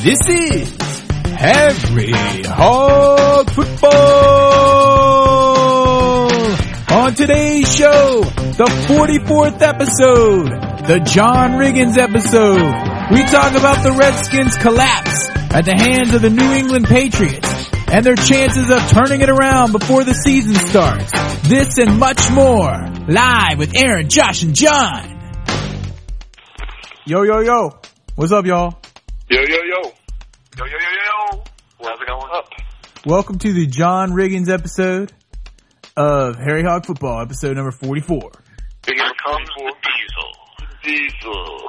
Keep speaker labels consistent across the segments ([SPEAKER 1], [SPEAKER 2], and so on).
[SPEAKER 1] This is Harry Hog Football. On today's show, the 44th episode, the John Riggins episode, we talk about the Redskins collapse at the hands of the New England Patriots and their chances of turning it around before the season starts. This and much more, live with Aaron, Josh, and John. Yo, yo, yo. What's up, y'all?
[SPEAKER 2] Yo, yo, yo.
[SPEAKER 3] Yo, yo, yo, yo. How's it going?
[SPEAKER 2] Up.
[SPEAKER 1] Welcome to the John Riggins episode of Harry Hog Football, episode number 44.
[SPEAKER 3] Here comes the diesel.
[SPEAKER 2] Diesel.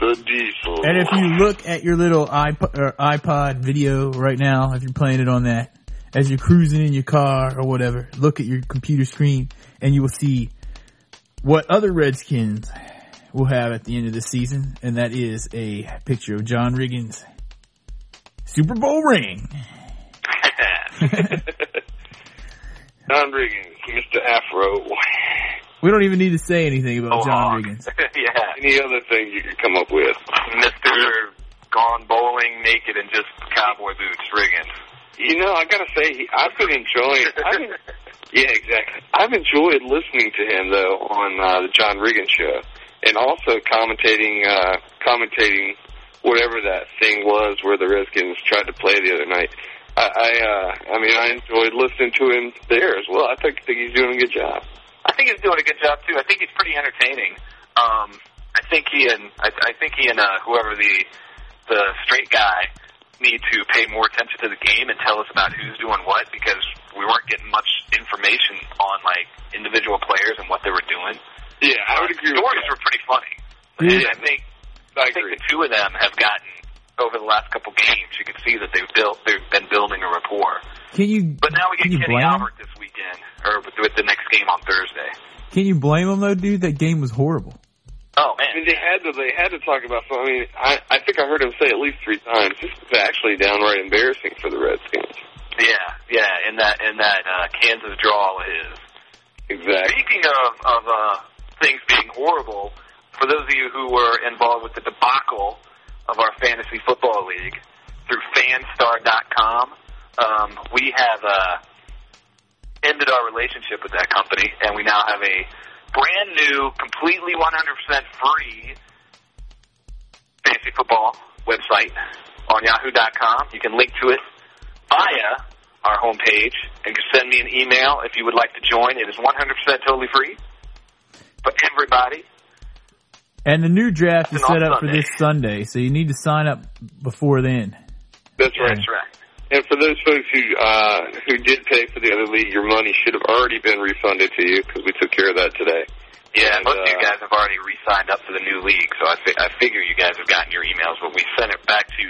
[SPEAKER 2] The diesel.
[SPEAKER 1] And if you look at your little iPod, or iPod video right now, if you're playing it on that, as you're cruising in your car or whatever, look at your computer screen and you will see what other Redskins will have at the end of the season, and that is a picture of John Riggins' Super Bowl ring.
[SPEAKER 2] John Riggins, Mr. Afro.
[SPEAKER 1] We don't even need to say anything about
[SPEAKER 3] Oh,
[SPEAKER 1] John
[SPEAKER 3] hog.
[SPEAKER 1] Riggins.
[SPEAKER 3] yeah.
[SPEAKER 2] Any other thing you could come up with?
[SPEAKER 3] Mr. Gone bowling naked and just cowboy boots, Riggins.
[SPEAKER 2] You know, I gotta say, I've been enjoying. I've been, yeah, exactly. I've enjoyed listening to him though on uh, the John Riggins show, and also commentating, uh, commentating whatever that thing was where the Redskins tried to play the other night. I, I, uh, I mean, I enjoyed listening to him there as well. I think, think he's doing a good job.
[SPEAKER 3] I think he's doing a good job too. I think he's pretty entertaining. Um, I think he and I, I think he and uh, whoever the the straight guy need to pay more attention to the game and tell us about who's doing what because we weren't getting much information on like individual players and what they were doing.
[SPEAKER 2] Yeah, I would agree with
[SPEAKER 3] Stories
[SPEAKER 2] that.
[SPEAKER 3] were pretty funny.
[SPEAKER 1] Dude.
[SPEAKER 3] And I think
[SPEAKER 2] I
[SPEAKER 3] I think
[SPEAKER 2] agree.
[SPEAKER 3] the two of them have gotten over the last couple games. You can see that they've built they've been building a rapport.
[SPEAKER 1] Can you,
[SPEAKER 3] But now we
[SPEAKER 1] can
[SPEAKER 3] get
[SPEAKER 1] you
[SPEAKER 3] Kenny
[SPEAKER 1] blame him?
[SPEAKER 3] Albert this weekend, or with, with the next game on Thursday.
[SPEAKER 1] Can you blame them though, dude? That game was horrible.
[SPEAKER 3] Oh
[SPEAKER 2] I mean,
[SPEAKER 3] man,
[SPEAKER 2] they had to. They had to talk about. I mean, I I think I heard him say at least three times. This is actually downright embarrassing for the Redskins.
[SPEAKER 3] yeah, yeah. In that in that uh, Kansas draw is.
[SPEAKER 2] Exactly.
[SPEAKER 3] Speaking of of uh, things being horrible, for those of you who were involved with the debacle of our fantasy football league through Fanstar.com, um, we have uh, ended our relationship with that company, and we now have a brand new, completely 100% free fantasy football website on Yahoo.com. You can link to it via our homepage and send me an email if you would like to join. It is 100% totally free for everybody.
[SPEAKER 1] And the new draft is set
[SPEAKER 3] on
[SPEAKER 1] up for this Sunday, so you need to sign up before then.
[SPEAKER 2] That's right.
[SPEAKER 3] That's right.
[SPEAKER 2] And for those folks who uh, who did pay for the other league, your money should have already been refunded to you because we took care of that today.
[SPEAKER 3] Yeah,
[SPEAKER 2] And,
[SPEAKER 3] most of you
[SPEAKER 2] uh,
[SPEAKER 3] guys have already re-signed up for the new league, so I, fi- I figure you guys have gotten your emails, but we sent it back to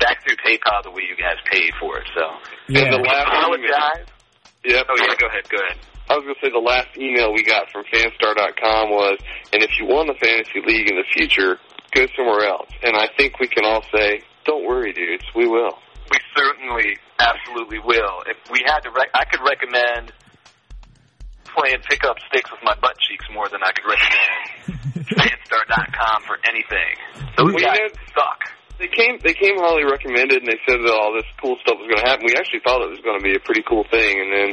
[SPEAKER 3] back through PayPal the way you guys paid for it. So
[SPEAKER 2] And
[SPEAKER 1] Yeah.
[SPEAKER 2] the
[SPEAKER 3] I
[SPEAKER 2] last
[SPEAKER 3] apologize.
[SPEAKER 2] Yep.
[SPEAKER 3] Oh yeah, go ahead, go ahead.
[SPEAKER 2] I was going to say the last email we got from Fanstar.com was, and if you won the fantasy league in the future, go somewhere else. And I think we can all say, don't worry, dudes, we will.
[SPEAKER 3] We certainly, absolutely will. If we had to, rec- I could recommend playing pick up sticks with my butt cheeks more than I could recommend Fanstar.com for anything. Those
[SPEAKER 2] We
[SPEAKER 3] guys
[SPEAKER 2] had-
[SPEAKER 3] suck.
[SPEAKER 2] They came. They came highly recommended, and they said that all this cool stuff was going to happen. We actually thought it was going to be a pretty cool thing, and then,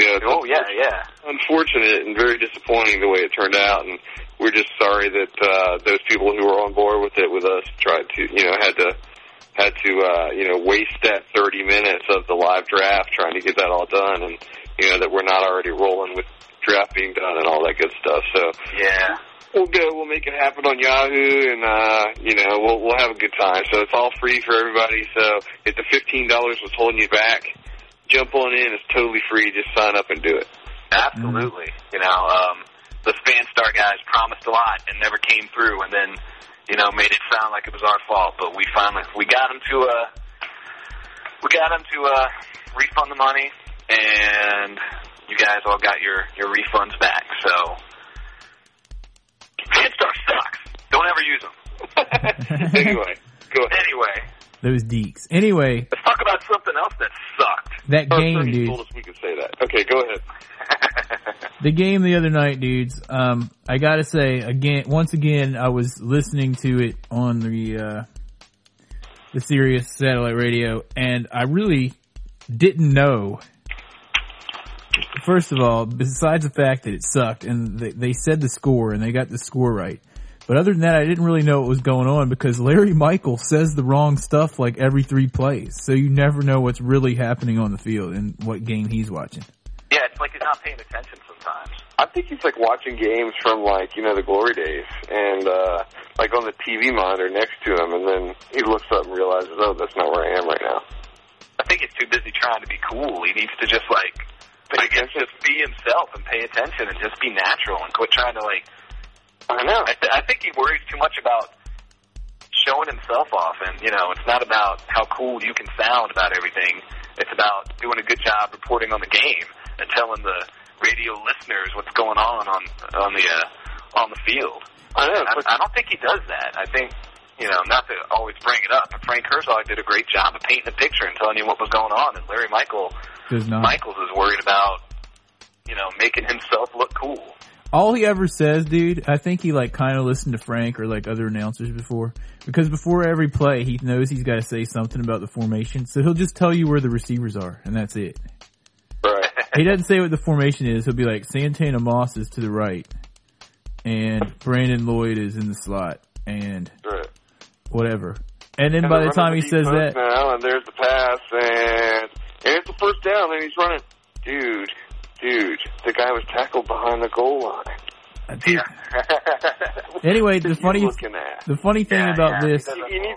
[SPEAKER 2] you know,
[SPEAKER 3] Oh yeah, yeah.
[SPEAKER 2] unfortunate and very disappointing the way it turned out. And we're just sorry that uh, those people who were on board with it with us tried to, you know, had to had to, uh, you know, waste that 30 minutes of the live draft trying to get that all done, and you know that we're not already rolling with draft being done and all that good stuff. So
[SPEAKER 3] Yeah.
[SPEAKER 2] We'll go. We'll make it happen on Yahoo, and uh, you know we'll we'll have a good time. So it's all free for everybody. So if the fifteen dollars was holding you back, jump on in. It's totally free. Just sign up and do it.
[SPEAKER 3] Absolutely. You know, um, the Fanstar guys promised a lot and never came through, and then you know made it sound like it was our fault. But we finally we got them to uh we got them to uh refund the money, and you guys all got your your refunds back. So Fanstar sucks. Don't ever use them.
[SPEAKER 2] anyway, go ahead.
[SPEAKER 3] Anyway,
[SPEAKER 1] Those deeks. Anyway,
[SPEAKER 3] let's talk about something else that sucked.
[SPEAKER 1] that
[SPEAKER 2] Oh,
[SPEAKER 1] game, dude.
[SPEAKER 2] told us we could say that. Okay, go ahead.
[SPEAKER 1] The game the other night, dudes. Um, I gotta say again, once again, I was listening to it on the uh, the Sirius satellite radio, and I really didn't know. First of all, besides the fact that it sucked, and they, they said the score and they got the score right, but other than that, I didn't really know what was going on because Larry Michael says the wrong stuff like every three plays, so you never know what's really happening on the field and what game he's watching.
[SPEAKER 3] Yeah, it's like he's not paying attention sometimes.
[SPEAKER 2] I think he's like watching games from like you know the glory days, and uh like on the TV monitor next to him, and then he looks up and realizes, oh, that's not where I am right now.
[SPEAKER 3] I think he's too busy trying to be cool. He needs to just like, I guess, just be himself and pay attention and just be natural and quit trying to like.
[SPEAKER 2] I don't know.
[SPEAKER 3] I, th- I think he worries too much about showing himself off, and you know, it's not about how cool you can sound about everything. It's about doing a good job reporting on the game and telling the radio listeners what's going on on on the uh, on the field.
[SPEAKER 2] I know.
[SPEAKER 3] I, I don't think he does that. I think, you know, not to always bring it up, but Frank Herzog did a great job of painting the picture and telling you what was going on. And Larry Michael,
[SPEAKER 1] Does not.
[SPEAKER 3] Michaels is worried about, you know, making himself look cool.
[SPEAKER 1] all he ever says, dude, I think he like kind of listened to Frank or like other announcers before. Because before every play, he knows he's got to say something about the formation. So he'll just tell you where the receivers are, and that's it.
[SPEAKER 2] Right.
[SPEAKER 1] He doesn't say what the formation is. He'll be like, Santana Moss is to the right, and Brandon Lloyd is in the slot, and
[SPEAKER 2] right.
[SPEAKER 1] whatever. And then
[SPEAKER 2] And
[SPEAKER 1] by the time he says that,
[SPEAKER 2] now, and there's the pass, and and it's the first down, and he's running. Dude, dude, the guy was tackled behind the goal line.
[SPEAKER 1] dude, anyway, the funny,
[SPEAKER 2] you looking at?
[SPEAKER 1] the funny thing
[SPEAKER 3] Yeah,
[SPEAKER 1] about
[SPEAKER 3] yeah,
[SPEAKER 1] this,
[SPEAKER 3] He does
[SPEAKER 2] You need-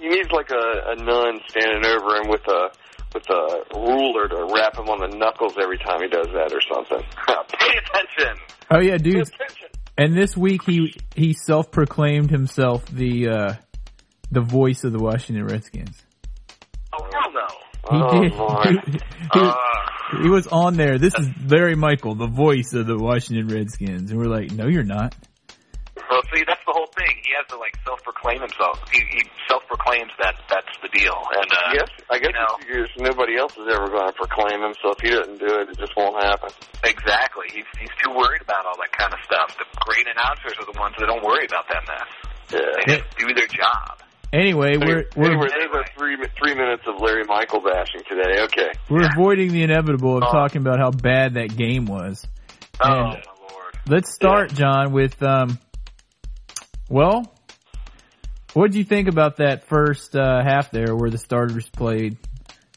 [SPEAKER 2] He needs like a, a nun standing over him with a with a ruler to wrap him on the knuckles every time he does that or something.
[SPEAKER 3] Pay attention.
[SPEAKER 1] oh yeah, dude, And this week he he self proclaimed himself the uh the voice of the Washington Redskins.
[SPEAKER 3] Hell no.
[SPEAKER 1] He
[SPEAKER 2] Oh,
[SPEAKER 1] did.
[SPEAKER 2] Lord.
[SPEAKER 1] He, he-
[SPEAKER 3] Uh,
[SPEAKER 1] he was on there. This is Larry Michael, the voice of the Washington Redskins, and we're like, no, you're not.
[SPEAKER 3] well, see, that's the whole thing. He has to, like, self-proclaim himself. He, he self-proclaims that that's the deal. And, uh,
[SPEAKER 2] Yes, I guess
[SPEAKER 3] you know.
[SPEAKER 2] he figures nobody else is ever going to proclaim him, so if he doesn't do it, it just won't happen.
[SPEAKER 3] Exactly. He's he's too worried about all that kind of stuff. The great announcers are the ones that don't worry about that mess.
[SPEAKER 2] Yeah.
[SPEAKER 3] They just do their job.
[SPEAKER 1] Anyway, we're we're
[SPEAKER 2] anyway, there's our three three minutes of Larry Michael bashing today. Okay.
[SPEAKER 1] we're avoiding the inevitable of
[SPEAKER 3] Oh.
[SPEAKER 1] talking about how bad that game was.
[SPEAKER 3] Oh
[SPEAKER 1] And-
[SPEAKER 3] my lord.
[SPEAKER 1] Let's start, John, with um. Well, what did you think about that first uh, half there, where the starters played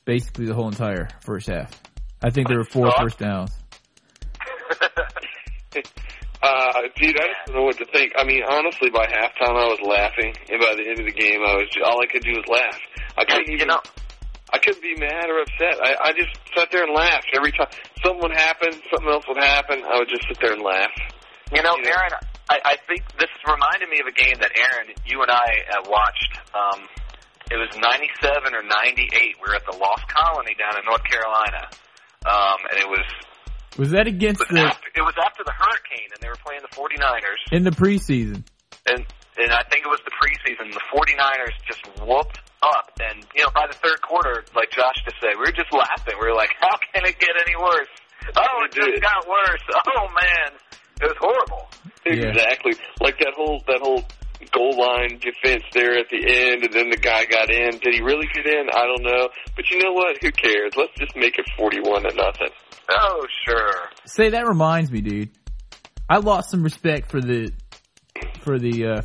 [SPEAKER 1] basically the whole entire first half? I think there were four first downs.
[SPEAKER 2] Uh, dude, I just don't know what to think. I mean, honestly, by halftime I was laughing, and by the end of the game, I was all I could do was laugh. I couldn't
[SPEAKER 3] you
[SPEAKER 2] even.
[SPEAKER 3] know,
[SPEAKER 2] I couldn't be mad or upset. I, I just sat there and laughed every time something would happen, something else would happen. I would just sit there and laugh.
[SPEAKER 3] you know,
[SPEAKER 2] You know.
[SPEAKER 3] Aaron. I, I think this reminded me of a game that Aaron, you and I uh, watched. Um, it was '97 or '98. We were at the Lost Colony down in North Carolina, um, and it was
[SPEAKER 1] Was that against
[SPEAKER 3] it was,
[SPEAKER 1] the
[SPEAKER 3] after, it was after the hurricane, and they were playing the 49ers.
[SPEAKER 1] in the preseason?
[SPEAKER 3] and and I think it was the preseason. The 49ers just whooped up, and you know by the third quarter, like Josh just said, we were just laughing. We were like, "How can it get any worse?" Oh, it just got worse. Oh man, it was horrible.
[SPEAKER 1] Yeah.
[SPEAKER 2] Exactly. Like that whole that whole goal line defense there at the end, and then the guy got in. Did he really get in? I don't know. But you know what? Who cares? Let's just make it forty-one to nothing.
[SPEAKER 3] Oh sure.
[SPEAKER 1] Say that reminds me, dude. I lost some respect for the for the uh,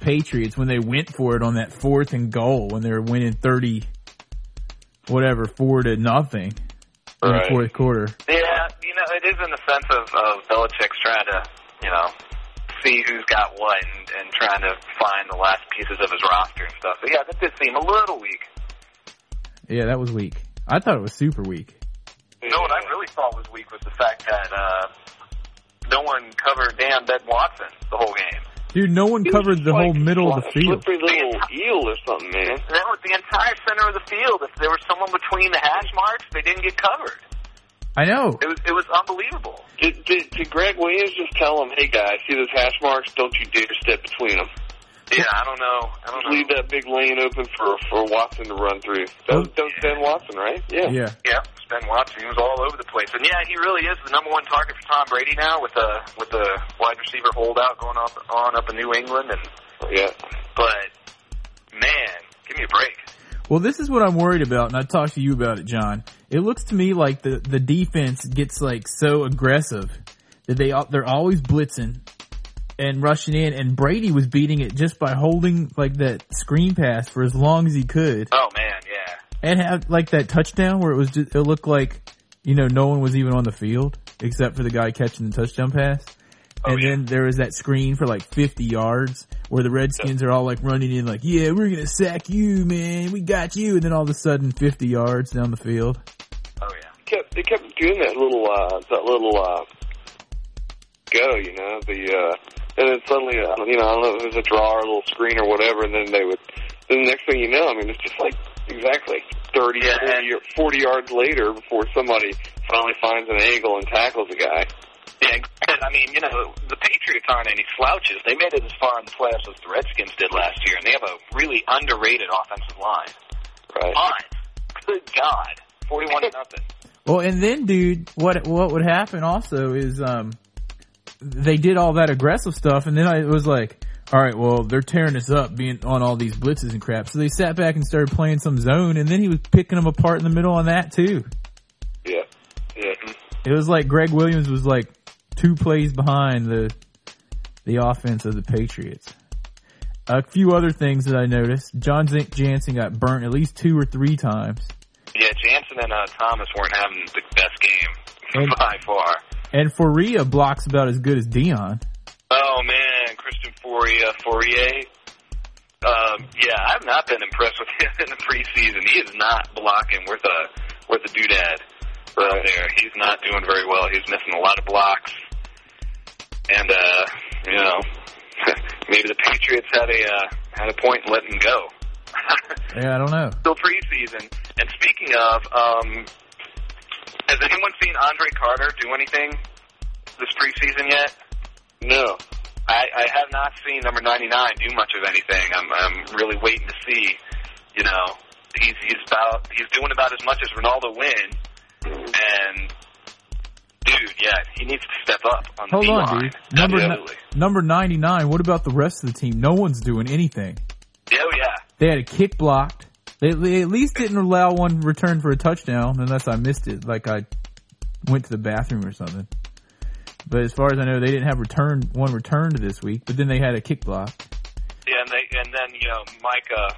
[SPEAKER 1] Patriots when they went for it on that fourth and goal when they were winning thirty, whatever, four to nothing in the fourth quarter.
[SPEAKER 3] Yeah, you know it is in the sense of of Belichick's trying to you know see who's got what and, and trying to find the last pieces of his roster and stuff. So yeah, that did seem a little weak.
[SPEAKER 1] Yeah, that was weak. I thought it was super weak.
[SPEAKER 3] You know what I really thought was weak was the fact that uh, no one covered Dan Ben Watson the whole game.
[SPEAKER 1] Dude, no one covered the whole middle of the
[SPEAKER 2] a
[SPEAKER 1] field.
[SPEAKER 2] Slippery little eel or something, man.
[SPEAKER 3] And that was the entire center of the field. If there was someone between the hash marks, they didn't get covered.
[SPEAKER 1] I know.
[SPEAKER 3] It was it was unbelievable.
[SPEAKER 2] Did, did, did Gregg Williams just tell him, "Hey guys, see those hash marks? Don't you dare step between them.
[SPEAKER 3] Yeah, I don't know. I don't know.
[SPEAKER 2] Leave that big lane open for for Watson to run through." That was, that was Ben Watson, right? Yeah.
[SPEAKER 1] Yeah.
[SPEAKER 3] Yeah, Ben Watson. He was all over the place, and yeah, he really is the number one target for Tom Brady now with a with a wide receiver holdout going up on up in New England. And
[SPEAKER 2] Yeah.
[SPEAKER 3] but man, Give me a break.
[SPEAKER 1] Well, this is what I'm worried about, and I talked to you about it, John. It looks to me like the the defense gets like so aggressive that they they're always blitzing and rushing in, and Brady was beating it just by holding like that screen pass for as long as he could,
[SPEAKER 3] Oh man, yeah.
[SPEAKER 1] and have like that touchdown where it was just it looked like you know no one was even on the field except for the guy catching the touchdown pass.
[SPEAKER 3] Oh,
[SPEAKER 1] and
[SPEAKER 3] yeah.
[SPEAKER 1] then there was that screen for like 50 yards where the Redskins are all like running in like, yeah, we're going to sack you, man. We got you. And then all of a sudden 50 yards down the field.
[SPEAKER 3] Oh yeah.
[SPEAKER 2] kept they kept doing that little uh that little uh go, you know, the uh and then suddenly uh, you know, I don't know if it was a draw or a little screen or whatever and then they would then the next thing you know, I mean it's just like exactly 30
[SPEAKER 3] Yeah,
[SPEAKER 2] 40,
[SPEAKER 3] and-
[SPEAKER 2] 40 yards later before somebody finally finds an angle and tackles a guy.
[SPEAKER 3] Yeah, I mean, you know, the Patriots aren't any slouches. They made it as far in the playoffs as the Redskins did last year, and they have a really underrated offensive line.
[SPEAKER 2] Right.
[SPEAKER 3] But, good God, forty-one to nothing.
[SPEAKER 1] Well, and then dude, what, what would happen also is, um, they did all that aggressive stuff and then I was like, all right, well, they're tearing us up being on all these blitzes and crap. So they sat back and started playing some zone and then he was picking them apart in the middle on that too.
[SPEAKER 2] Yeah. Yeah.
[SPEAKER 1] It was like Gregg Williams was like two plays behind the the offense of the Patriots. A few other things that I noticed: John Zink Jansen got burnt at least two or three times,
[SPEAKER 3] Yeah, Jansen and uh, Thomas weren't having the best game
[SPEAKER 1] And-
[SPEAKER 3] by far.
[SPEAKER 1] and Fauria blocks about as good as Dion.
[SPEAKER 3] Oh man, Christian Fauria, Fauria. Um, yeah, I've not been impressed with him in the preseason. He is not blocking worth a worth a doodad out there. He's not doing very well. He's missing a lot of blocks, and uh, you know, maybe the Patriots had a uh, had a point in letting him go.
[SPEAKER 1] Yeah, I don't know.
[SPEAKER 3] Still preseason. And speaking of, um, has anyone seen Andre Carter do anything this preseason yet?
[SPEAKER 2] No.
[SPEAKER 3] I, I have not seen number 99 do much of anything. I'm, I'm really waiting to see. You know, he's he's about he's doing about as much as Renaldo Wynn, and dude, yeah, he needs to step up on the
[SPEAKER 1] Hold on,
[SPEAKER 3] D-line.
[SPEAKER 1] dude. Number
[SPEAKER 3] Absolutely.
[SPEAKER 1] number ninety nine. What about the rest of the team? No one's doing anything.
[SPEAKER 3] Oh yeah,
[SPEAKER 1] They had a kick blocked. They, they at least didn't allow one return for a touchdown, unless I missed it, like I went to the bathroom or something. But as far as I know, they didn't have return one return this week. But then they had a kick block.
[SPEAKER 3] yeah, and they and then you know Mike uh,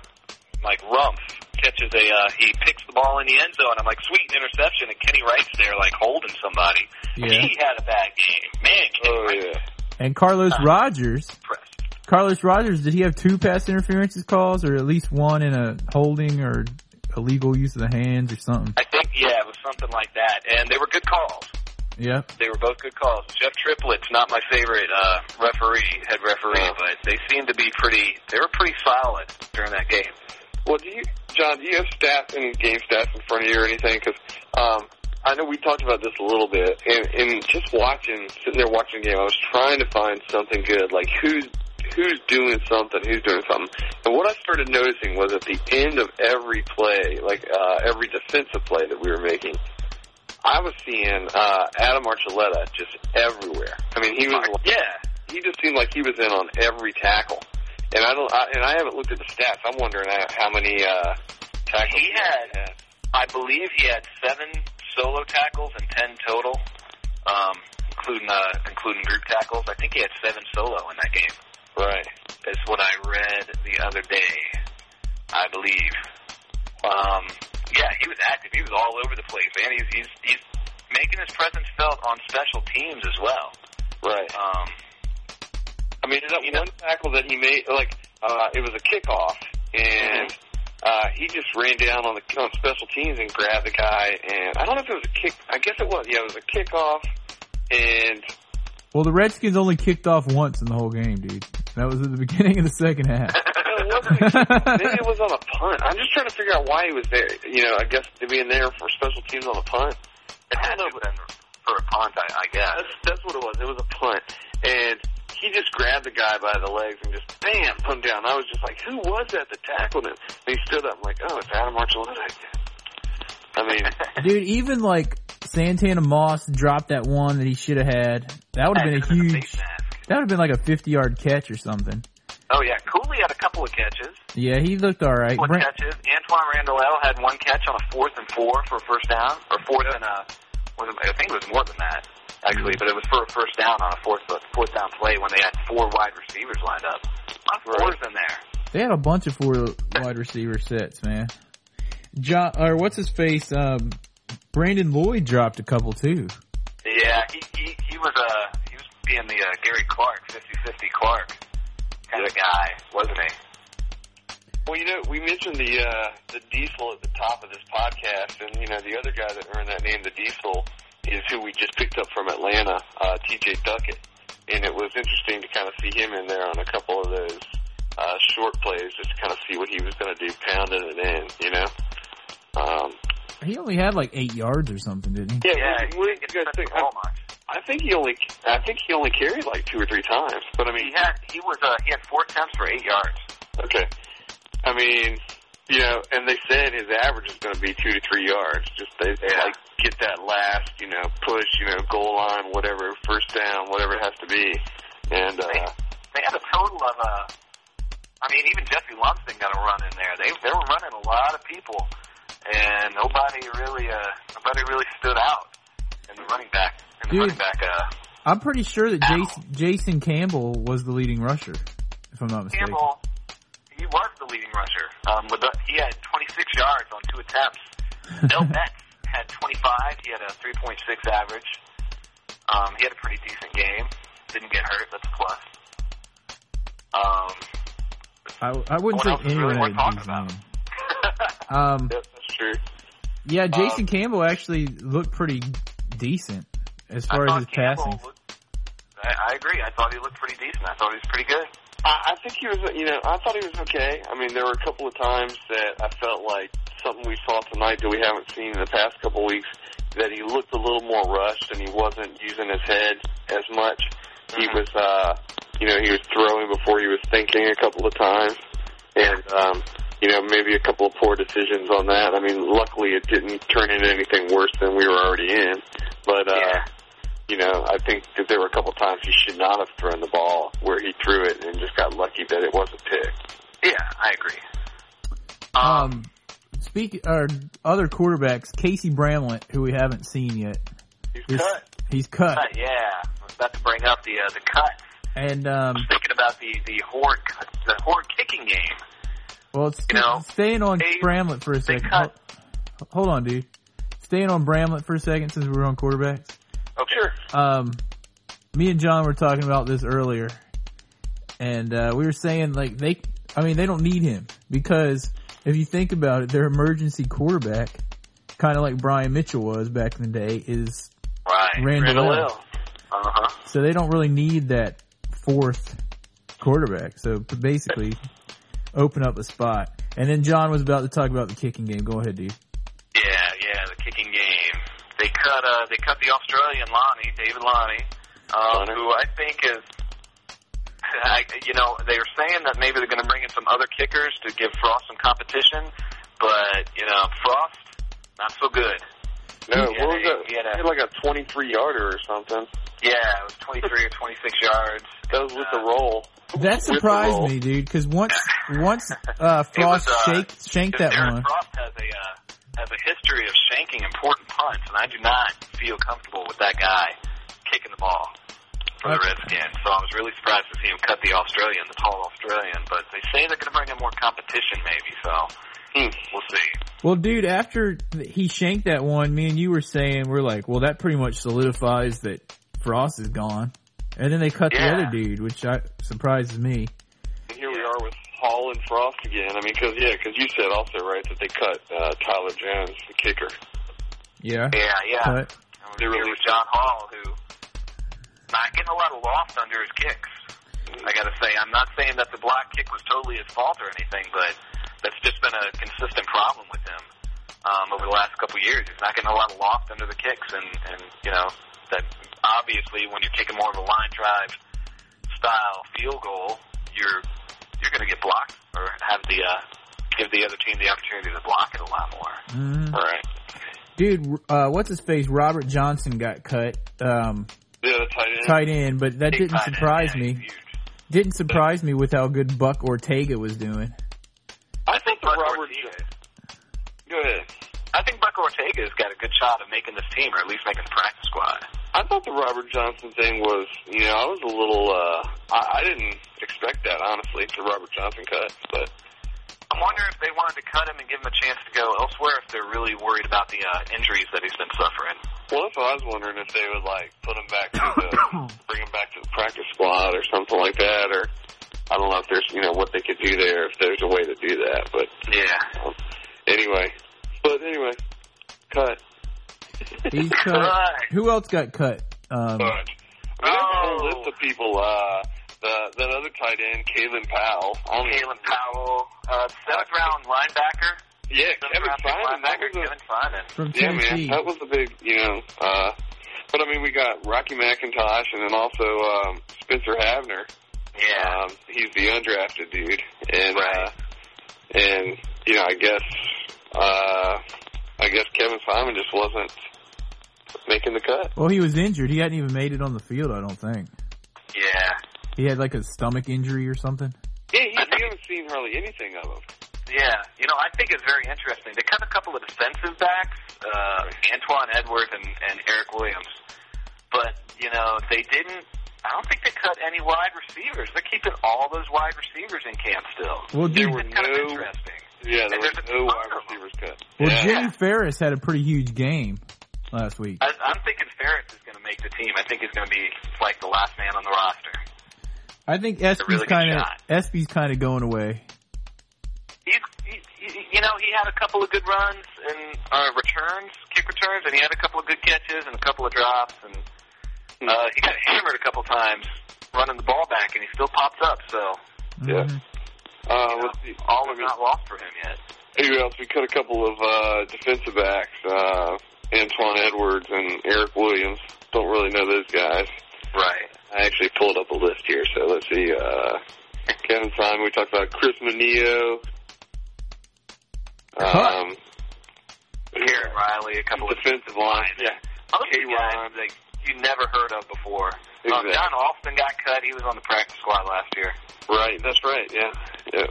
[SPEAKER 3] Mike Rumpf catches a uh, he picks the ball in the end zone. I'm like sweet interception, and Kenny Wright's there like holding somebody.
[SPEAKER 1] Yeah.
[SPEAKER 3] He had a bad game, man. Kenny
[SPEAKER 2] Oh
[SPEAKER 3] Wright
[SPEAKER 2] yeah.
[SPEAKER 1] And Carlos Rogers,
[SPEAKER 3] impressed.
[SPEAKER 1] Carlos Rogers, did he have two pass interferences calls, or at least one in a holding or illegal use of the hands or something?
[SPEAKER 3] I think yeah, it was something like that, and they were good calls.
[SPEAKER 1] Yep.
[SPEAKER 3] They were both good calls. Jeff Triplett's not my favorite uh, referee, head referee,
[SPEAKER 2] No.
[SPEAKER 3] but they seemed to be pretty. They were pretty solid during that game.
[SPEAKER 2] Well, do you, John? Do you have stats and game stats in front of you or anything? Because um, I know we talked about this a little bit, and, and just watching, sitting there watching the game, I was trying to find something good, like who's who's doing something, who's doing something. And what I started noticing was at the end of every play, like uh, every defensive play that we were making, I was seeing uh, Adam Archuleta just everywhere. I mean, he was
[SPEAKER 3] Yeah,
[SPEAKER 2] he just seemed like he was in on every tackle. And I don't, I, and I haven't looked at the stats. I'm wondering how many uh, tackles
[SPEAKER 3] He had- I believe he had seven solo tackles and ten total, um, including uh, including group tackles. I think he had seven solo in that game.
[SPEAKER 2] Right.
[SPEAKER 3] Is what I read the other day. I believe. Um, yeah, he was active. He was all over the place, man. He's he's he's making his presence felt on special teams as well.
[SPEAKER 2] Right.
[SPEAKER 3] Um,
[SPEAKER 2] I mean, that
[SPEAKER 3] You
[SPEAKER 2] one tackle that he made, like uh, it was a kickoff, and uh, he just ran down on the on special teams and grabbed the guy. And I don't know if it was a kick. I guess it was. Yeah, it was a kickoff, and
[SPEAKER 1] Well, the Redskins only kicked off once in the whole game, dude. That was at the beginning of the second half.
[SPEAKER 2] no, it wasn't. A kickoff. Maybe it was on a punt. I'm just trying to figure out why he was there. You know, I guess to being there for special teams on a punt.
[SPEAKER 3] it had to have been for a punt, I, I guess.
[SPEAKER 2] That's that's what it was. It was a punt, and he just grabbed the guy by the legs and just bam, put him down. I was just like, who was that that tackled him? And he stood up. I'm like, oh, it's Adam Archuleta. I mean,
[SPEAKER 1] Dude, even like Santana Moss dropped that one that he should have had. That would have been a
[SPEAKER 3] Had him in the
[SPEAKER 1] huge. That would have been like a 50 yard catch or something.
[SPEAKER 3] Oh yeah, Cooley had a couple of catches.
[SPEAKER 1] Yeah, he looked all right.
[SPEAKER 3] Couple
[SPEAKER 1] Brent-
[SPEAKER 3] catches. Antoine Randall had one catch on a fourth and four for a first down, or fourth and a. Was it, I think it was more than that actually, but it was for a first down on a fourth fourth down play when they had four wide receivers lined up. A lot of fours in there.
[SPEAKER 1] They had a bunch of four wide receiver sets, man. John, or what's his face? Um, Brandon Lloyd dropped a couple too.
[SPEAKER 3] Yeah, he he he was uh he was being the uh, Gary Clark, 50-50 Clark kind of guy, wasn't he?
[SPEAKER 2] Well, you know, we mentioned the uh, the Diesel at the top of this podcast, and you know, the other guy that earned that name, the Diesel, is who we just picked up from Atlanta, uh, T.J. Duckett, and it was interesting to kind of see him in there on a couple of those uh, short plays, just to kind of see what he was going to do, pounding it in, you know. Um,
[SPEAKER 1] He only had like eight yards or something, didn't he?
[SPEAKER 2] yeah,
[SPEAKER 3] Yeah,
[SPEAKER 2] what, what do you guys think?
[SPEAKER 3] the
[SPEAKER 2] I. I think he only, I think he only carried like two or three times, but I mean,
[SPEAKER 3] He had he was uh he had four attempts for eight yards.
[SPEAKER 2] Okay. I mean, you know, and they said his average is going to be two to three yards. Just they, they
[SPEAKER 3] Yeah.
[SPEAKER 2] like get that last, you know, push, you know, goal line, whatever, first down, whatever it has to be. And uh,
[SPEAKER 3] They had a total of uh I mean even Jesse Lumsden got a run in there. They they were running a lot of people and nobody really uh nobody really stood out in the running back in the
[SPEAKER 1] Dude.
[SPEAKER 3] running back uh
[SPEAKER 1] I'm pretty sure that Jason, Jason Campbell was the leading rusher, if I'm not mistaken.
[SPEAKER 3] Campbell, he was the leading rusher. Um, with the, he had 26 yards on two attempts. Bill Betts had 25. He had a 3.6 average. Um, he had a pretty decent game. Didn't get hurt. That's a plus. Um,
[SPEAKER 1] I, I wouldn't say
[SPEAKER 3] else is
[SPEAKER 1] anyone
[SPEAKER 3] really
[SPEAKER 1] had a decent game. Um,
[SPEAKER 2] yeah, that's true.
[SPEAKER 1] yeah, Jason
[SPEAKER 3] Um,
[SPEAKER 1] Campbell actually looked pretty decent as
[SPEAKER 3] I
[SPEAKER 1] far as
[SPEAKER 3] thought
[SPEAKER 1] his
[SPEAKER 3] Campbell
[SPEAKER 1] passing.
[SPEAKER 3] Looked, I, I agree. I thought he looked pretty decent. I thought he was pretty good.
[SPEAKER 2] I, I think he was, you know, I thought he was okay. I mean, there were a couple of times that I felt like something we saw tonight that we haven't seen in the past couple weeks, that he looked a little more rushed and he wasn't using his head as much. He
[SPEAKER 3] Mhm.
[SPEAKER 2] was, uh, you know, he was throwing before he was thinking a couple of times. And, um, you know, maybe a couple of poor decisions on that. I mean, luckily it didn't turn into anything worse than we were already in. But, uh,
[SPEAKER 3] Yeah.
[SPEAKER 2] you know, I think that there were a couple of times he should not have thrown the ball where he threw it and just got lucky that it wasn't picked.
[SPEAKER 3] Yeah, I agree.
[SPEAKER 1] Um, speak or other quarterbacks, Casey Bramlet, who we haven't seen yet.
[SPEAKER 2] He's cut.
[SPEAKER 1] He's cut,
[SPEAKER 3] yeah, I was about to bring up the uh, the cut.
[SPEAKER 1] and
[SPEAKER 3] I
[SPEAKER 1] um,
[SPEAKER 3] was thinking about the the horde the horde kicking game.
[SPEAKER 1] well, it's
[SPEAKER 3] You know,
[SPEAKER 1] staying on
[SPEAKER 3] they-
[SPEAKER 1] Bramlet for a second. Hold, hold on, dude. Staying on Bramlet for a second since we were on quarterbacks.
[SPEAKER 3] Okay.
[SPEAKER 2] Sure.
[SPEAKER 1] Um, me and John were talking about this earlier, and uh, we were saying like they, I mean, they don't need him because if you think about it, their emergency quarterback, kind of like Brian Mitchell was back in the day, is
[SPEAKER 3] Right.
[SPEAKER 1] Randle El
[SPEAKER 3] Uh huh.
[SPEAKER 1] So they don't really need that fourth quarterback. So basically, open up a spot. And then John was about to talk about the kicking game. Go ahead, dude.
[SPEAKER 3] Yeah, yeah, the kicking game. They cut uh they cut the Australian Lonie, David Lonie, um, who I think is I, you know, they were saying that maybe they're going to bring in some other kickers to give Frost some competition, but you know, Frost not so good.
[SPEAKER 2] No,
[SPEAKER 3] He had
[SPEAKER 2] what was
[SPEAKER 3] a-
[SPEAKER 2] that?
[SPEAKER 3] he had a-
[SPEAKER 2] He had like a 23 yarder or something.
[SPEAKER 3] Yeah, it was 23 or 26 yards.
[SPEAKER 2] That was with the
[SPEAKER 3] Uh,
[SPEAKER 2] roll.
[SPEAKER 1] That surprised
[SPEAKER 2] roll.
[SPEAKER 1] me, dude. Because once once uh,
[SPEAKER 3] It was,
[SPEAKER 1] Frost
[SPEAKER 3] uh,
[SPEAKER 1] shake, shanked that
[SPEAKER 3] Darren
[SPEAKER 1] one.
[SPEAKER 3] Frost has a uh, has a history of shanking important punts, and I do not feel comfortable with that guy kicking the ball for the Redskins. So I was really surprised to see him cut the Australian, the tall Australian. But they say they're going to bring in more competition, maybe. So
[SPEAKER 2] Hmm.
[SPEAKER 3] we'll see.
[SPEAKER 1] Well, dude, after he shanked that one, me and you were saying we're like, well, that pretty much solidifies that Frost is gone. And then they cut the other dude, which I, surprises me.
[SPEAKER 2] And here we are with Hall and Frost again. I mean, because yeah, because you said also right that they cut uh, Tyler Jones, the kicker.
[SPEAKER 1] Yeah.
[SPEAKER 3] Yeah, yeah.
[SPEAKER 1] Cut.
[SPEAKER 2] They
[SPEAKER 3] here
[SPEAKER 2] really-
[SPEAKER 3] with John Hall, who not getting a lot of loft under his kicks. I got to say, I'm not saying that the block kick was totally his fault or anything, but that's just been a consistent problem with him um, over the last couple of years. He's not getting a lot of loft under the kicks, and and you know that obviously when you're kicking more of a line drive style field goal, you're you're going to get blocked or have the uh, give the other team the opportunity to block it a lot more.
[SPEAKER 1] Mhm.
[SPEAKER 2] Right.
[SPEAKER 1] Dude, uh, what's his face? Robert Johnson got cut, um,
[SPEAKER 2] Yeah, the tight end.
[SPEAKER 1] tight end, but that
[SPEAKER 3] Big
[SPEAKER 1] didn't
[SPEAKER 3] tight end,
[SPEAKER 1] surprise me. Didn't surprise me with how good Buck Ortega was doing.
[SPEAKER 2] I think the
[SPEAKER 3] Buck
[SPEAKER 2] Robert.
[SPEAKER 3] Ortega.
[SPEAKER 2] Go ahead.
[SPEAKER 3] I think Buck Ortega's got a good shot of making this team, or at least making the practice squad.
[SPEAKER 2] I thought the Robert Johnson thing was, you know, I was a little, uh, I, I didn't expect that, honestly, the Robert Johnson cut, but
[SPEAKER 3] I wonder if they wanted to cut him and give him a chance to go elsewhere, if they're really worried about the uh, injuries that he's been suffering.
[SPEAKER 2] well, that's what I was wondering if they would, like, put him back to the, bring him back to the practice squad or something like that, or I don't know if there's, you know, what they could do there, if there's a way to do that, but
[SPEAKER 3] Yeah.
[SPEAKER 2] um, anyway, but anyway, cut.
[SPEAKER 1] He's cut. Who else got cut? Um,
[SPEAKER 2] But I mean, there's a whole list of people. Uh, the that other tight end, Kalen Powell. I don't
[SPEAKER 3] Kalen Powell, uh, seventh round linebacker.
[SPEAKER 2] Yeah,
[SPEAKER 3] Seventh
[SPEAKER 2] Kevin
[SPEAKER 3] round
[SPEAKER 2] Simon. That
[SPEAKER 3] linebacker,
[SPEAKER 2] was a,
[SPEAKER 3] Kevin Simon.
[SPEAKER 1] from
[SPEAKER 2] yeah,
[SPEAKER 1] Tennessee.
[SPEAKER 2] man. That was a big, you know. Uh, but I mean, we got Rocky McIntosh, and then also um, Spencer Havner.
[SPEAKER 3] Yeah.
[SPEAKER 2] Um, he's the undrafted dude, and
[SPEAKER 3] Right.
[SPEAKER 2] uh, and you know, I guess uh, I guess Kevin Simon just wasn't making the cut.
[SPEAKER 1] well, he was injured. He hadn't even made it on the field. I don't think
[SPEAKER 3] yeah.
[SPEAKER 1] He had like a stomach injury or something.
[SPEAKER 2] Yeah, he,
[SPEAKER 3] I think-
[SPEAKER 2] we haven't seen hardly anything of him.
[SPEAKER 3] Yeah, you know, I think it's very interesting. They cut a couple of defensive backs, uh, Antoine Edwards and, and Eric Williams, but you know they didn't. I don't think they cut any wide receivers. They're keeping all those wide receivers in camp still.
[SPEAKER 1] Well,
[SPEAKER 2] There
[SPEAKER 1] dude,
[SPEAKER 2] were
[SPEAKER 3] It's kind of interesting.
[SPEAKER 2] Yeah, there
[SPEAKER 3] And
[SPEAKER 2] was
[SPEAKER 3] there's
[SPEAKER 2] no wide receivers cut.
[SPEAKER 1] well,
[SPEAKER 2] yeah.
[SPEAKER 1] Jimmy Farris had a pretty huge game last week.
[SPEAKER 3] I, I'm thinking Farris is going to make the team. I think he's going to be like the last man on the roster.
[SPEAKER 1] I think
[SPEAKER 3] a
[SPEAKER 1] Espy's
[SPEAKER 3] really
[SPEAKER 1] kind of
[SPEAKER 3] shot.
[SPEAKER 1] Espy's kind of going away.
[SPEAKER 3] He's, he, he, you know, he had a couple of good runs and uh, returns, kick returns, and he had a couple of good catches and a couple of drops, and uh, he got hammered a couple times running the ball back, and he still pops up. So
[SPEAKER 2] Yeah.
[SPEAKER 1] Mhm.
[SPEAKER 2] Uh,
[SPEAKER 3] you know,
[SPEAKER 2] let's see.
[SPEAKER 3] all
[SPEAKER 2] I
[SPEAKER 3] is not lost for him yet.
[SPEAKER 2] Who else? We cut a couple of uh, defensive backs, uh, Antoine Edwards and Eric Williams. Don't really know those guys.
[SPEAKER 3] Right.
[SPEAKER 2] I actually pulled up a list here, so let's see. Uh, Kevin Simon. We talked about Chris Manio. Um,
[SPEAKER 3] Aaron Riley, a couple of
[SPEAKER 2] defensive line. Yeah.
[SPEAKER 3] other
[SPEAKER 2] K-Ron.
[SPEAKER 3] guys like you never heard of before. Uh,
[SPEAKER 2] Exactly.
[SPEAKER 3] John Alston got cut. He was on the practice squad last year.
[SPEAKER 2] Right. That's right. Yeah. Yeah.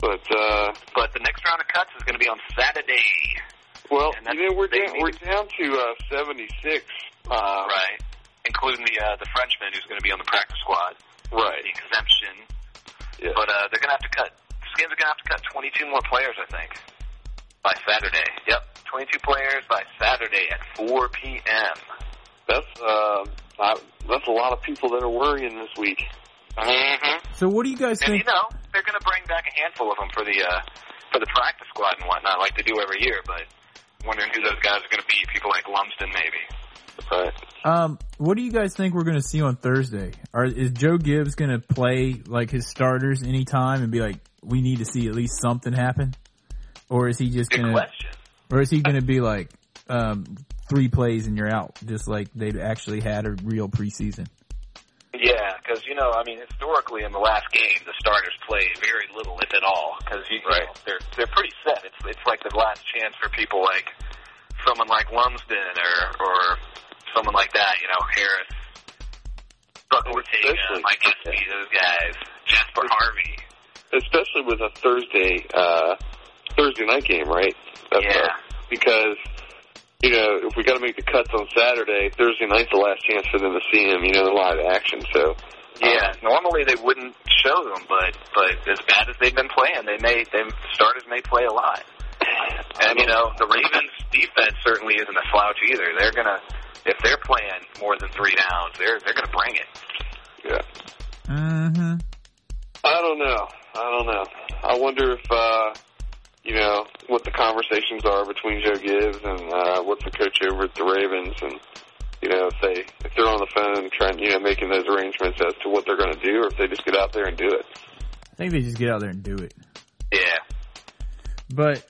[SPEAKER 2] But uh,
[SPEAKER 3] But the next round of cuts is going to be on Saturday.
[SPEAKER 2] well,
[SPEAKER 3] And that's-
[SPEAKER 2] you know, we're down, we're down to uh, 76. Uh,
[SPEAKER 3] right. Including the uh, the Frenchman who's going to be on the practice squad.
[SPEAKER 2] Right.
[SPEAKER 3] The exemption.
[SPEAKER 2] Yeah.
[SPEAKER 3] But uh, they're going to have to cut. Skins are going to have to cut 22 more players, I think, by Saturday. Yep, 22 players by Saturday at 4 p.m.
[SPEAKER 2] That's uh, I, that's a lot of people that are worrying this week.
[SPEAKER 3] Mm-hmm.
[SPEAKER 1] So what do you guys
[SPEAKER 3] And
[SPEAKER 1] think?
[SPEAKER 3] you know they're going to bring back a handful of them for the uh, for the practice squad and whatnot, like they do every year. But wondering who those guys are going to be. People like Lumsden, maybe.
[SPEAKER 2] Right.
[SPEAKER 1] Um, what do you guys think we're going to see on Thursday? Are is Joe Gibbs going to play like his starters anytime and be like, we need to see at least something happen, or is he just going to, or is he going to be like, um, three plays and you're out, just like they actually had a real preseason?
[SPEAKER 3] Yeah, because you know, I mean, historically in the last game, the starters play very little, if at all, because you, you know, they're they're pretty set. It's it's like the last chance for people like someone like Lumsden or or someone like that. You know, Harris, Buck Ortega, Mike Espy, those guys, Jasper Harvey.
[SPEAKER 2] Especially with a Thursday uh, Thursday night game, right? That's
[SPEAKER 3] Yeah.
[SPEAKER 2] uh, because you know if we got to make the cuts on Saturday, Thursday night's the last chance for them to see him. You know, the live action. So
[SPEAKER 3] Yeah, normally they wouldn't show them, but but as bad as they've been playing, they may they starters may play a lot. And you know, the Ravens defense certainly isn't a slouch either. They're gonna if they're playing more than three downs, they're they're gonna bring it.
[SPEAKER 2] yeah.
[SPEAKER 1] Mm-hmm.
[SPEAKER 2] I don't know. I don't know. I wonder if uh you know what the conversations are between Joe Gibbs and uh what's the coach over at the Ravens and you know if they if they're on the phone trying you know making those arrangements as to what they're going to do or if they just get out there and do it.
[SPEAKER 1] I think they just get out there and do it.
[SPEAKER 3] Yeah.
[SPEAKER 1] But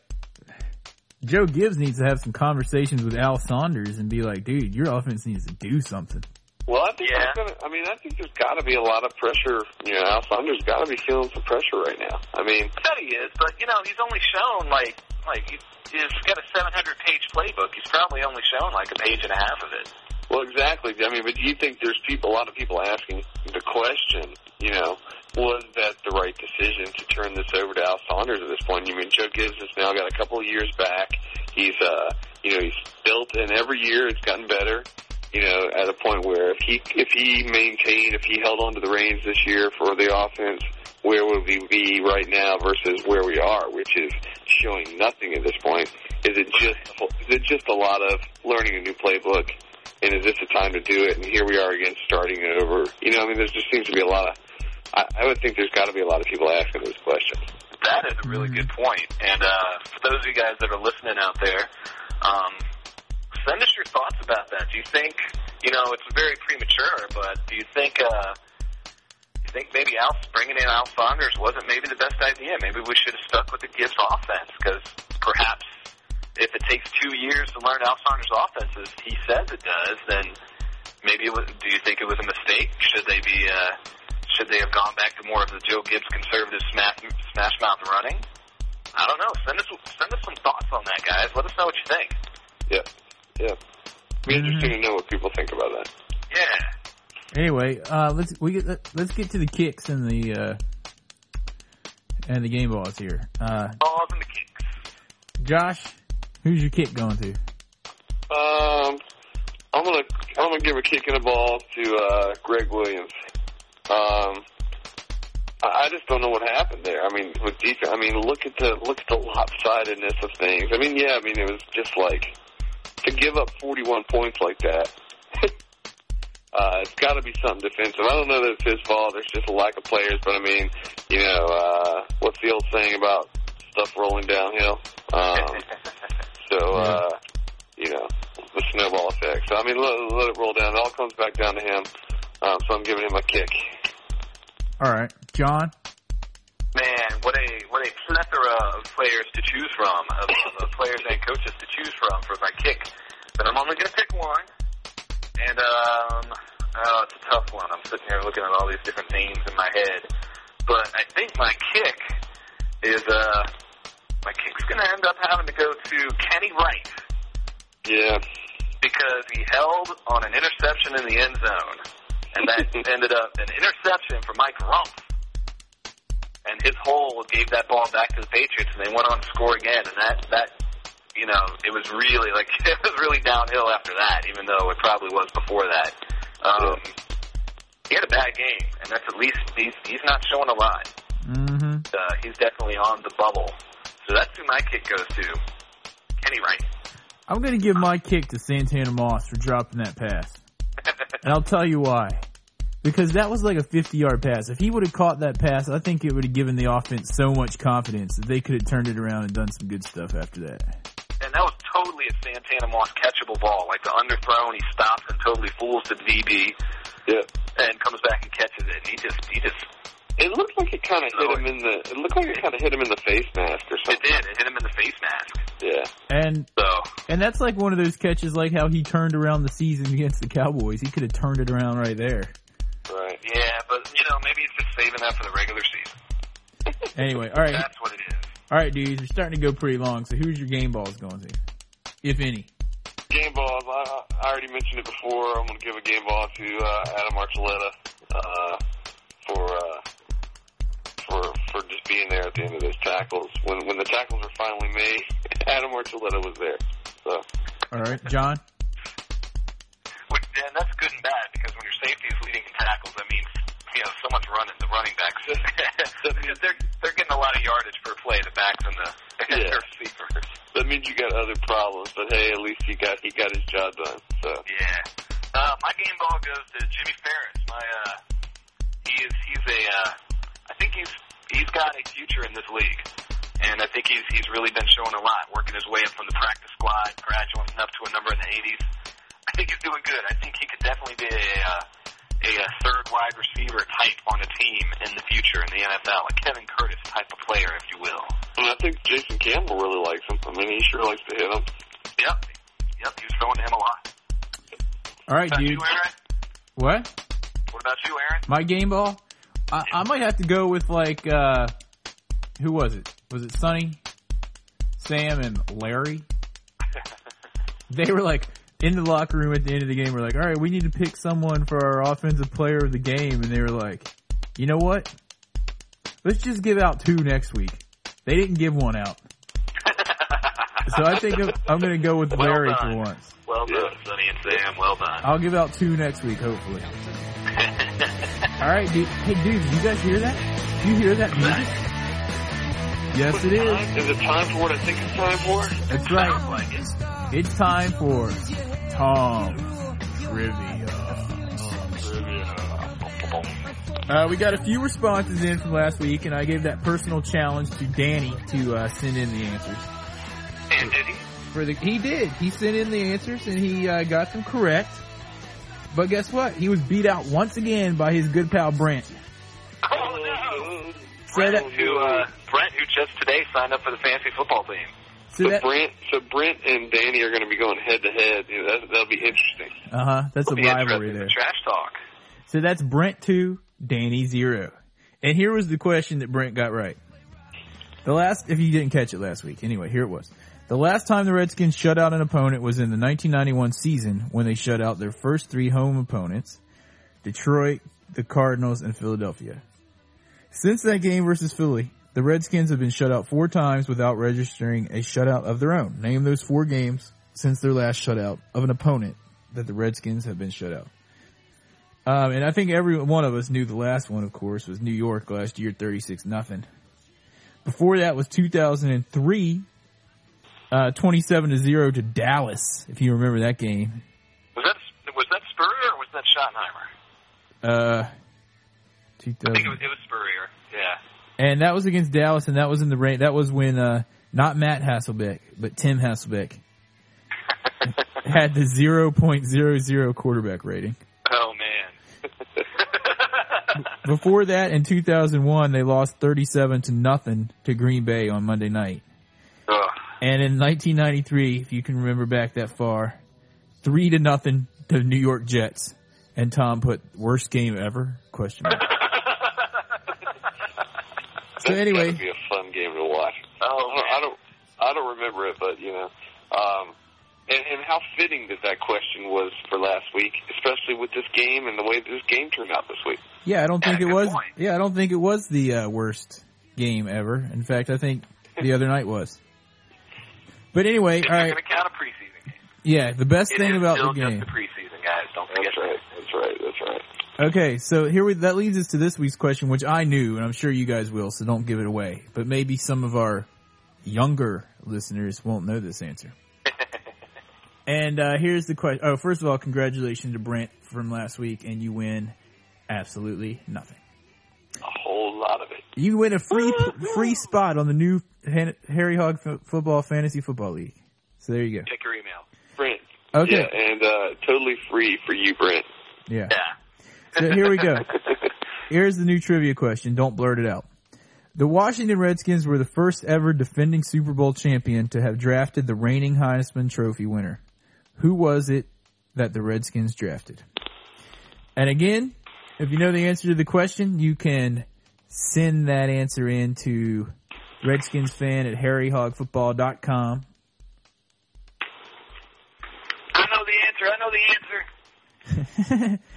[SPEAKER 1] Joe Gibbs needs to have some conversations with Al Saunders and be like, dude, your offense needs to do something.
[SPEAKER 2] Well, I think
[SPEAKER 3] Yeah.
[SPEAKER 2] there's gonna, I mean, I think there's got to be a lot of pressure. You know, Al Saunders got to be feeling some pressure right now. I mean,
[SPEAKER 3] I bet he is, but you know, he's only shown like like he- he's got a 700 page playbook. He's probably only shown like a page and a half of it.
[SPEAKER 2] Well, exactly. I mean, but do you think there's people, a lot of people asking the question, you know, was that the right decision to turn this over to Al Saunders at this point? You mean Joe Gibbs has now got a couple of years back. He's, uh, you know, he's built, and every year it's gotten better. You know, at a point where if he if he maintained, if he held on to the reins this year for the offense, where would we be right now versus where we are, which is showing nothing at this point? Is it just is it just a lot of learning a new playbook? And is this the time to do it? And here we are again, starting over. You know, I mean, there just seems to be a lot of. I, I would think there's got to be a lot of people asking those questions.
[SPEAKER 3] That is a really good point. And uh, for those of you guys that are listening out there, um, send us your thoughts about that. Do you think, you know, it's very premature, but do you think, uh, you think maybe Al bringing in Al Saunders wasn't maybe the best idea? Maybe we should have stuck with the Gibbs offense because perhaps if it takes two years to learn Al Saunders' offense, as he says it does, then maybe it was, do you think it was a mistake? Should they be, uh, should they have gone back to more of the Joe Gibbs conservative smash, smash mouth running? I don't know. Send us send us some thoughts on that, guys. Let us know what you think.
[SPEAKER 2] Yeah, yeah. Be interesting to know what people think about that.
[SPEAKER 3] Yeah.
[SPEAKER 1] Anyway, uh, let's we get let's get to the kicks and the uh, and the game balls here. Uh,
[SPEAKER 3] Balls and the kicks.
[SPEAKER 1] Josh, who's your kick going to?
[SPEAKER 2] Um, I'm gonna I'm gonna give a kick in the ball to uh, Gregg Williams. Um, I I just don't know what happened there. I mean, with defense, I mean, look at the look at the lopsidedness of things. I mean, yeah, I mean, it was just like to give up 41 points like that. uh, it's got to be something defensive. I don't know that it's his fault. There's just a lack of players. But I mean, you know, uh, what's the old saying about stuff rolling downhill? Um, so, uh, you know, the snowball effect. So I mean, let, let it roll down. It all comes back down to him. Um, so I'm giving him a kick.
[SPEAKER 1] All right, John.
[SPEAKER 3] Man, what a what a plethora of players to choose from, of, of players and coaches to choose from for my kick. But I'm only going to pick one, and um, oh, it's a tough one. I'm sitting here looking at all these different names in my head, but I think my kick is uh, my kick's going to end up having to go to Kenny Wright
[SPEAKER 2] Yeah.
[SPEAKER 3] because he held on an interception in the end zone, and that ended up an interception for Mike Rumpf. And his hole gave that ball back to the Patriots, and they went on to score again. And that that you know it was really like it was really downhill after that, even though it probably was before that. Um, he had a bad game, and that's at least he's he's not showing a lot.
[SPEAKER 1] Mm-hmm.
[SPEAKER 3] Uh, he's definitely on the bubble. So that's who my kick goes to. Kenny Wright.
[SPEAKER 1] I'm going to give my kick to Santana Moss for dropping that pass, and I'll tell you why. Because that was like a 50 yard pass. If he would have caught that pass, I think it would have given the offense so much confidence that they could have turned it around and done some good stuff after that.
[SPEAKER 3] and that was totally a Santana Moss catchable ball. Like the underthrown, he stops and totally fools the DB,
[SPEAKER 2] Yeah.
[SPEAKER 3] and comes back and catches it. And he just, he just,
[SPEAKER 2] It looked like it kind of hit him in the. It looked like it kind of hit him in the face mask or something.
[SPEAKER 3] it did. It hit him in the face mask.
[SPEAKER 2] Yeah.
[SPEAKER 1] And
[SPEAKER 3] So
[SPEAKER 1] and that's like one of those catches, like how he turned around the season against the Cowboys. He could have turned it around right there.
[SPEAKER 2] Right.
[SPEAKER 3] yeah, but you know, maybe he's just saving that for the regular season.
[SPEAKER 1] Anyway, all right,
[SPEAKER 3] That's what it is.
[SPEAKER 1] all right, dudes, we're starting to go pretty long. So who's your game balls going to, if any?
[SPEAKER 2] Game balls. I, I already mentioned it before. I'm going to give a game ball to uh, Adam Archuleta uh, for uh, for for just being there at the end of those tackles. When when the tackles were finally made, Adam Archuleta was there. So
[SPEAKER 1] All right, John.
[SPEAKER 3] Which, and that's good and bad because when your safety is leading in tackles, that means you know someone's running the running backs because they're they're getting a lot of yardage per play. The backs and the,
[SPEAKER 2] Yeah.
[SPEAKER 3] receivers.
[SPEAKER 2] that means you got other problems. But hey, at least he got he got his job done. So
[SPEAKER 3] Yeah. Uh, my game ball goes to Jimmy Farris. My uh, he is he's a uh, I think he's he's got a future in this league, and I think he's he's really been showing a lot, working his way up from the practice squad, graduating up to a number in the 80s. I think he's doing good. I think he could definitely be a uh, a, uh third wide receiver type on a team in the future in the NFL, a Kevin Curtis type of player, if you will.
[SPEAKER 2] and I think Jason Campbell really likes him. I mean, he sure likes to hit him.
[SPEAKER 3] Yep. Yep. He was throwing to him a lot.
[SPEAKER 1] All right,
[SPEAKER 3] What about you. Aaron?
[SPEAKER 1] What?
[SPEAKER 3] What about you, Aaron?
[SPEAKER 1] My game ball? I, I might have to go with like uh who was it? Was it Sonny, Sam, and Larry? They were like in the locker room at the end of the game, we're like, all right, we need to pick someone for our offensive player of the game. And they were like, you know what? Let's just give out two next week. They didn't give one out. so I think I'm going to go with
[SPEAKER 3] Well
[SPEAKER 1] Larry
[SPEAKER 3] done.
[SPEAKER 1] for once.
[SPEAKER 3] Well done, Sonny and Sam. Well done.
[SPEAKER 1] I'll give out two next week, hopefully. All right, dude. Hey, dude, you guys hear that? Do you hear that music? Yes, it is.
[SPEAKER 2] Is it time for what I think it's time for?
[SPEAKER 1] That's right.
[SPEAKER 3] like it.
[SPEAKER 1] It's time for Tom Trivia. Uh, we got a few responses in from last week, and I gave that personal challenge to Danny to uh, send in the answers.
[SPEAKER 3] And did he?
[SPEAKER 1] For the he did. He sent in the answers, and he uh, got them correct. But guess what? He was beat out once again by his good pal Brent.
[SPEAKER 3] Oh no!
[SPEAKER 1] So
[SPEAKER 3] Brent,
[SPEAKER 1] that,
[SPEAKER 3] who, uh, Brent, who just today signed up for the fantasy football team.
[SPEAKER 1] so
[SPEAKER 2] So
[SPEAKER 1] that,
[SPEAKER 2] Brent, so Brent and Danny are going to be going head to head. That, that'll be interesting.
[SPEAKER 1] uh huh. That's a rivalry
[SPEAKER 3] interesting.
[SPEAKER 1] there.
[SPEAKER 3] Trash talk.
[SPEAKER 1] So that's Brent two, Danny zero. And here was the question that Brent got right. The last, if you didn't catch it last week, anyway, here it was. The last time the Redskins shut out an opponent was in the 1991 season when they shut out their first three home opponents, Detroit, the Cardinals, and Philadelphia. Since that game versus Philly, the Redskins have been shut out four times without registering a shutout of their own. Name those four games since their last shutout of an opponent that the Redskins have been shut out. Um, and I think every one of us knew the last one, of course, was New York last year, 36 nothing. Before that was 2003, uh, 27 to 0 to Dallas, if you remember that game.
[SPEAKER 3] Was that was that Spurrier or was that Schottenheimer?
[SPEAKER 1] Uh,
[SPEAKER 3] I think it was, it was Spurrier. Yeah.
[SPEAKER 1] And that was against Dallas, and that was in the rain. That was when, uh, not Matt Hasselbeck, but Tim Hasselbeck had the 0.00 quarterback rating.
[SPEAKER 3] Oh man.
[SPEAKER 1] Before that, in 2001, they lost 37 to nothing to Green Bay on Monday night.
[SPEAKER 3] Ugh.
[SPEAKER 1] And in 1993, if you can remember back that far, three to nothing to New York Jets. And Tom put worst game ever? Question mark. So anyway,
[SPEAKER 2] gotta be a fun game to watch.
[SPEAKER 3] Oh
[SPEAKER 2] I don't. I don't, I don't remember it, but you know, um, and, and how fitting that that question was for last week, especially with this game and the way this game turned out this week.
[SPEAKER 1] Yeah, I don't think it was.
[SPEAKER 3] point.
[SPEAKER 1] Yeah, I don't think it was the uh, worst game ever. In fact, I think the other night was. But anyway,
[SPEAKER 3] If
[SPEAKER 1] all
[SPEAKER 3] going to count a preseason game,
[SPEAKER 1] Yeah, the best
[SPEAKER 3] it
[SPEAKER 1] thing
[SPEAKER 3] is
[SPEAKER 1] about
[SPEAKER 3] still
[SPEAKER 1] the
[SPEAKER 3] just
[SPEAKER 1] game.
[SPEAKER 3] the preseason, guys. Don't forget
[SPEAKER 2] That's right. That's right. That's right.
[SPEAKER 1] Okay, so here we, that leads us to this week's question, which I knew, and I'm sure you guys will, so don't give it away. But maybe some of our younger listeners won't know this answer. and uh, here's the question. Oh, first of all, congratulations to Brent from last week, and you win absolutely nothing.
[SPEAKER 2] A whole lot of it.
[SPEAKER 1] You win a free free spot on the new Harry Hog F- Football Fantasy Football League. So there you go.
[SPEAKER 3] Check your email.
[SPEAKER 2] Brent.
[SPEAKER 1] Okay.
[SPEAKER 2] Yeah, and uh, totally free for you, Brent.
[SPEAKER 1] Yeah.
[SPEAKER 3] Yeah.
[SPEAKER 1] So here we go. Here's the new trivia question. Don't blurt it out. The Washington Redskins were the first ever defending Super Bowl champion to have drafted the reigning Heisman Trophy winner. Who was it that the Redskins drafted? And again, if you know the answer to the question, you can send that answer in to redskinsfan at harryhogfootball.com.
[SPEAKER 3] I know the answer. I know the answer.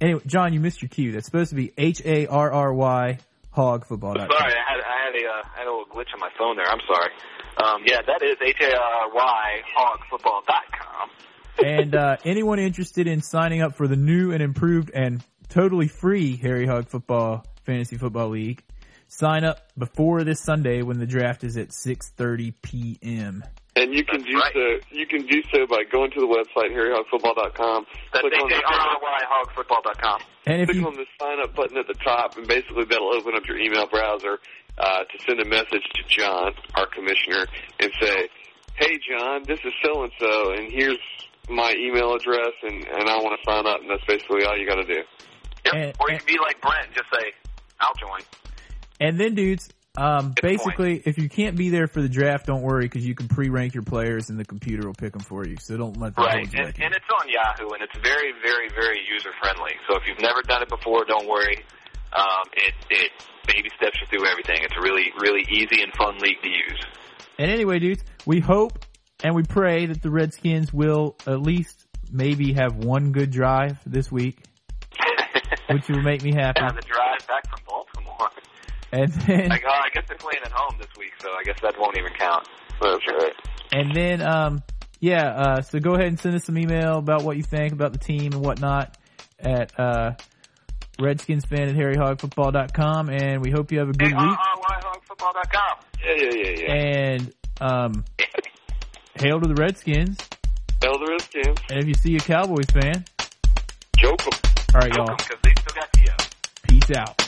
[SPEAKER 1] Anyway, John, you missed your cue. That's supposed to be H-A-R-R-Y hogfootball.com.
[SPEAKER 3] Sorry, I had I had a uh, I had a little glitch on my phone there. I'm sorry. Um, yeah, that is H A R Y hogfootball.com.
[SPEAKER 1] and uh, anyone interested in signing up for the new and improved and totally free Harry Hog Football Fantasy Football League, sign up before this Sunday when the draft is at 6:30 p.m.
[SPEAKER 2] And you can
[SPEAKER 3] That's
[SPEAKER 2] do
[SPEAKER 3] right.
[SPEAKER 2] so. You can do so by going to the website harryhogfootball.com.
[SPEAKER 3] That's
[SPEAKER 2] click on the
[SPEAKER 3] hogfootball.com.
[SPEAKER 1] And if
[SPEAKER 2] click
[SPEAKER 1] you
[SPEAKER 2] on the sign up button at the top, and basically that'll open up your email browser uh, to send a message to John, our commissioner, and say, "Hey, John, this is so and so, and here's my email address, and and I want to sign up." And that's basically all you got to do.
[SPEAKER 3] Yep.
[SPEAKER 1] And-
[SPEAKER 3] or you can be like Brent and just say, "I'll join."
[SPEAKER 1] and then dudes, um, basically, if you can't be there for the draft, don't worry because you can pre-rank your players and the computer will pick them for you. So don't let that
[SPEAKER 3] Right, and, and it's on Yahoo, and it's very, very, very user friendly. So if you've never done it before, don't worry. Um, it it baby steps you through everything. It's a really, really easy and fun league to use.
[SPEAKER 1] And anyway, dudes, we hope and we pray that the Redskins will at least maybe have one good drive this week, which will make me happy.
[SPEAKER 3] Yeah, the drive back from Baltimore.
[SPEAKER 1] And then,
[SPEAKER 3] Like, oh, I guess they're playing at home this week, so I guess that won't even count.
[SPEAKER 2] That's right.
[SPEAKER 1] and then, um, yeah. Uh, so go ahead and send us some email about what you think about the team and whatnot at uh, RedskinsFan at HarryHogFootball.com, and we hope you have a good week.
[SPEAKER 3] RRYHogFootball.com.
[SPEAKER 2] Yeah, yeah, yeah, yeah.
[SPEAKER 1] And um, hail to the Redskins.
[SPEAKER 2] Tell the Redskins.
[SPEAKER 1] And if you see a Cowboys fan,
[SPEAKER 2] Joke 'em.
[SPEAKER 1] All right, y'all.
[SPEAKER 3] They still got
[SPEAKER 1] Peace out.